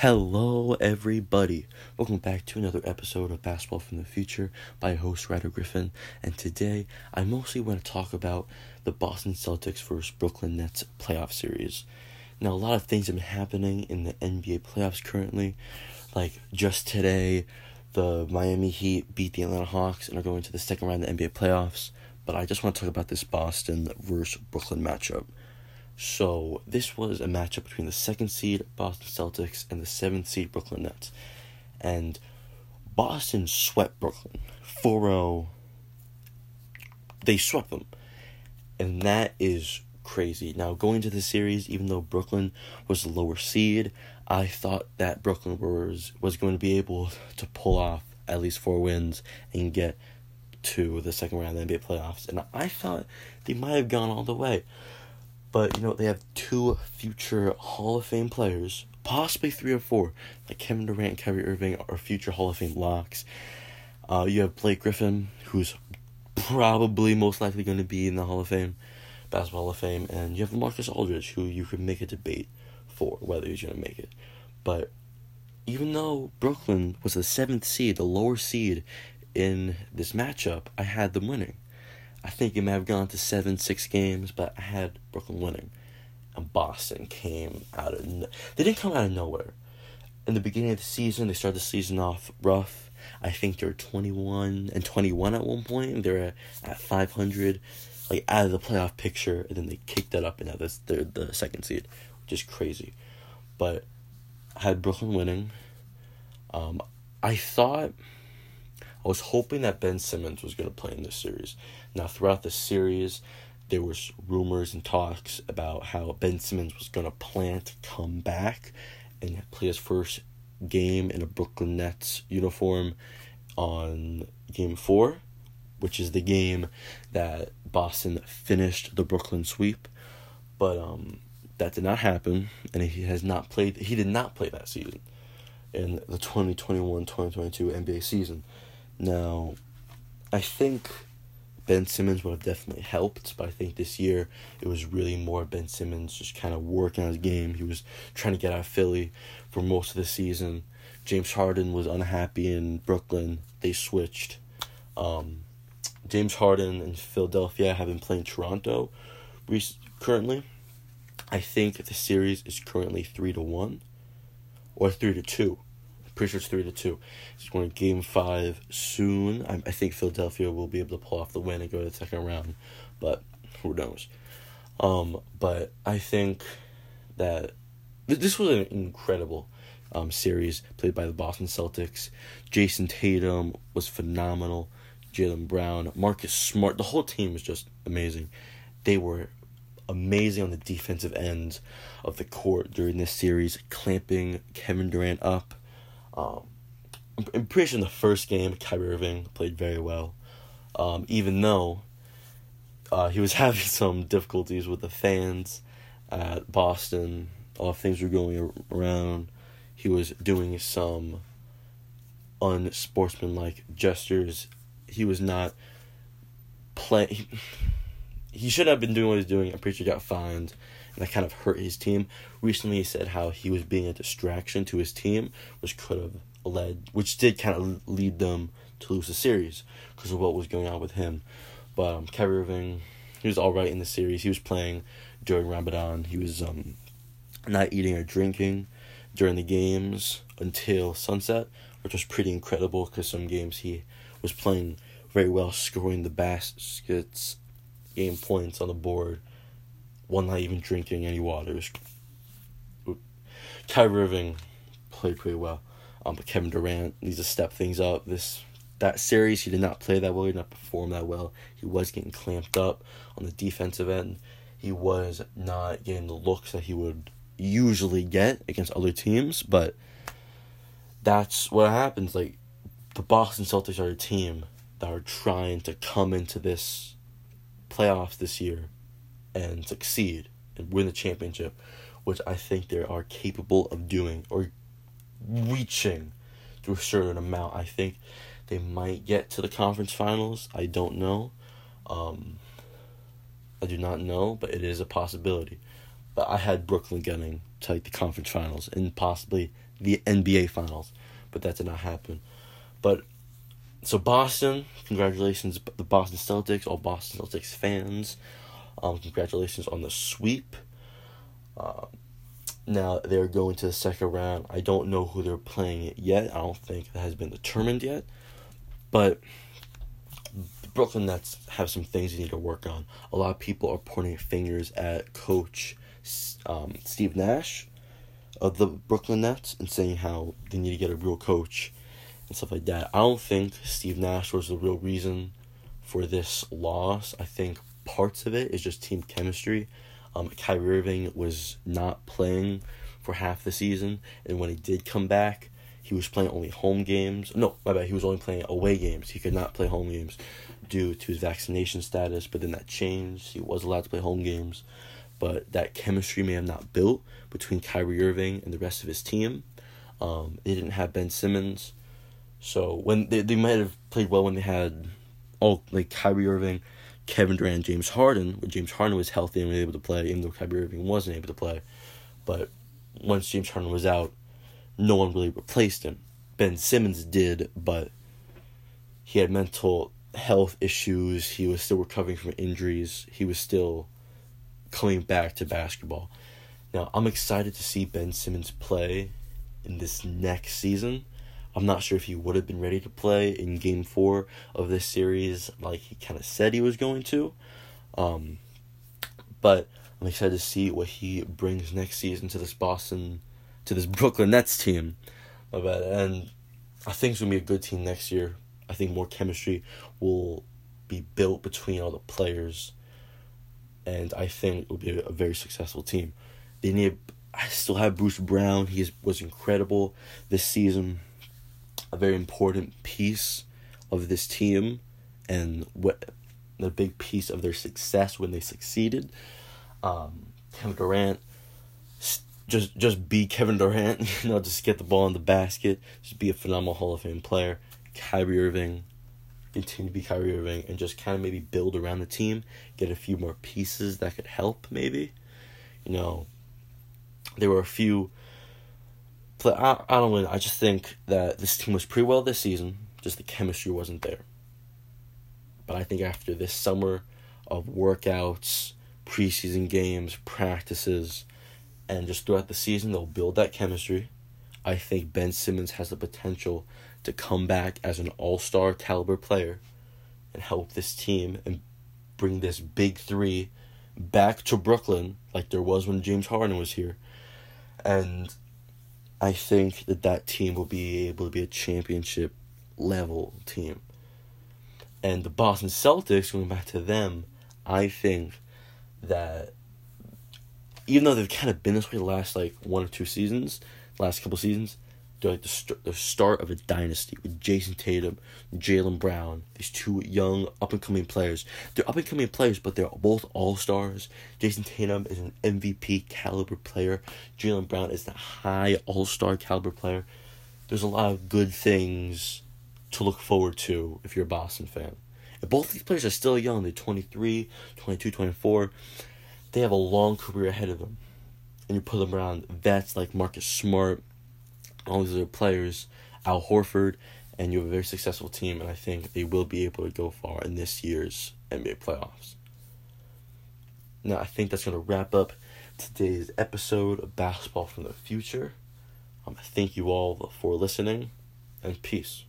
Hello, everybody. Welcome back to another episode of Basketball from the Future by host Ryder Griffin. And today, I mostly want to talk about the Boston Celtics versus Brooklyn Nets playoff series. Now, a lot of things have been happening in the NBA playoffs currently. Like just today, the Miami Heat beat the Atlanta Hawks and are going to the second round of the NBA playoffs. But I just want to talk about this Boston versus Brooklyn matchup. So this was a matchup between the second seed Boston Celtics and the seventh seed Brooklyn Nets. And Boston swept Brooklyn 4-0. They swept them. And that is crazy. Now going into the series, even though Brooklyn was the lower seed, I thought that Brooklyn was was going to be able to pull off at least four wins and get to the second round of the NBA playoffs. And I thought they might have gone all the way. But you know they have two future Hall of Fame players, possibly three or four, like Kevin Durant and Kyrie Irving are future Hall of Fame locks. Uh, you have Blake Griffin, who's probably most likely going to be in the Hall of Fame, Basketball Hall of Fame, and you have Marcus Aldridge, who you could make a debate for whether he's going to make it. But even though Brooklyn was the seventh seed, the lower seed in this matchup, I had them winning. I think it may have gone to seven, six games, but I had Brooklyn winning. And Boston came out of no- they didn't come out of nowhere. In the beginning of the season, they started the season off rough. I think they were twenty one and twenty one at one point. They were at five hundred, like out of the playoff picture, and then they kicked that up and now this they're the second seed, which is crazy. But I had Brooklyn winning. Um, I thought I was hoping that Ben Simmons was going to play in this series. Now, throughout the series, there was rumors and talks about how Ben Simmons was going to plan to come back and play his first game in a Brooklyn Nets uniform on game four, which is the game that Boston finished the Brooklyn sweep. But um, that did not happen, and he has not played. He did not play that season in the 2021-2022 NBA season. Now, I think Ben Simmons would have definitely helped, but I think this year it was really more Ben Simmons just kind of working on his game. He was trying to get out of Philly for most of the season. James Harden was unhappy in Brooklyn. They switched. Um, James Harden and Philadelphia have been playing Toronto currently. I think the series is currently three to one, or three to two. Pretty sure it's three to two. It's going to game five soon. I, I think Philadelphia will be able to pull off the win and go to the second round, but who knows? Um, but I think that th- this was an incredible um, series played by the Boston Celtics. Jayson Tatum was phenomenal. Jaylen Brown, Marcus Smart, the whole team was just amazing. They were amazing on the defensive ends of the court during this series, clamping Kevin Durant up um, I'm pretty sure in the first game, Kyrie Irving played very well, um, even though uh, he was having some difficulties with the fans at Boston. All things were going around. He was doing some unsportsmanlike gestures. He was not playing. He, should have been doing what he's doing. I'm pretty sure he got fined, and that kind of hurt his team. Recently, he said how he was being a distraction to his team, which could have led, which did kind of lead them to lose the series because of what was going on with him. But um, Kyrie Irving, he was all right in the series. He was playing during Ramadan. He was um, not eating or drinking during the games until sunset, which was pretty incredible because some games he was playing very well, scoring the baskets, game points on the board, while not even drinking any water. Kyrie Irving played pretty well. Um, but Kevin Durant needs to step things up. This that series, he did not play that well. He did not perform that well. He was getting clamped up on the defensive end. He was not getting the looks that he would usually get against other teams. But that's what happens. Like the Boston Celtics are a team that are trying to come into this playoffs this year and succeed and win the championship, which I think they are capable of doing or reaching to a certain amount. I think they might get to the conference finals. I don't know. Um, I do not know, but it is a possibility. But I had Brooklyn getting to like the conference finals and possibly the NBA Finals, but that did not happen. But so Boston, congratulations, the Boston Celtics, all Boston Celtics fans. Um, congratulations on the sweep. Uh, now they're going to the second round. I don't know who they're playing yet. I don't think that has been determined yet. But the Brooklyn Nets have some things they need to work on. A lot of people are pointing fingers at Coach um, Steve Nash of the Brooklyn Nets and saying how they need to get a real coach and stuff like that. I don't think Steve Nash was the real reason for this loss. I think parts of it is just team chemistry. Um, Kyrie Irving was not playing for half the season, and when he did come back, he was playing only home games. No, my bad. He was only playing away games. He could not play home games due to his vaccination status. But then that changed. He was allowed to play home games, but that chemistry may have not built between Kyrie Irving and the rest of his team. Um, they didn't have Ben Simmons, so when they they might have played well when they had all like Kyrie Irving, Kevin Durant, James Harden. When James Harden was healthy and was able to play, even though Kyrie Irving wasn't able to play, but once James Harden was out, no one really replaced him. Ben Simmons did, but he had mental health issues. He was still recovering from injuries. He was still coming back to basketball. Now, I'm excited to see Ben Simmons play in this next season. I'm not sure if he would have been ready to play in game four of this series like he kind of said he was going to. Um, but I'm excited to see what he brings next season to this Boston to this Brooklyn Nets team. My bad. And I think it's gonna be a good team next year. I think more chemistry will be built between all the players, and I think it will be a very successful team. They need. I still have Bruce Brown. He was incredible this season. A very important piece of this team, and what the big piece of their success when they succeeded. Um, Kevin Durant just just be Kevin Durant, you know, just get the ball in the basket, just be a phenomenal Hall of Fame player. Kyrie Irving, continue to be Kyrie Irving, and just kind of maybe build around the team, get a few more pieces that could help. Maybe, you know, there were a few. But I I don't know. I just think that this team was pretty well this season. Just the chemistry wasn't there. But I think after this summer of workouts, preseason games, practices and just throughout the season they'll build that chemistry. I think Ben Simmons has the potential to come back as an all-star caliber player and help this team and bring this big 3 back to Brooklyn like there was when James Harden was here. And I think that that team will be able to be a championship level team. And the Boston Celtics, going back to them, I think that even though they've kind of been this way the last like one or two seasons, last couple seasons, like the, st- the start of a dynasty with Jayson Tatum, Jaylen Brown, these two young up and coming players. They're up and coming players, but they're both all stars. Jayson Tatum is an MVP caliber player. Jaylen Brown is the high all star caliber player. There's a lot of good things to look forward to if you're a Boston fan. And both these players are still young. They're 23, 22, 24 they have a long career ahead of them. And you put them around vets like Marcus Smart, all these other players, Al Horford, and you have a very successful team, and I think they will be able to go far in this year's NBA playoffs. Now, I think that's going to wrap up today's episode of Basketball from the Future. Um, thank you all for listening, and peace.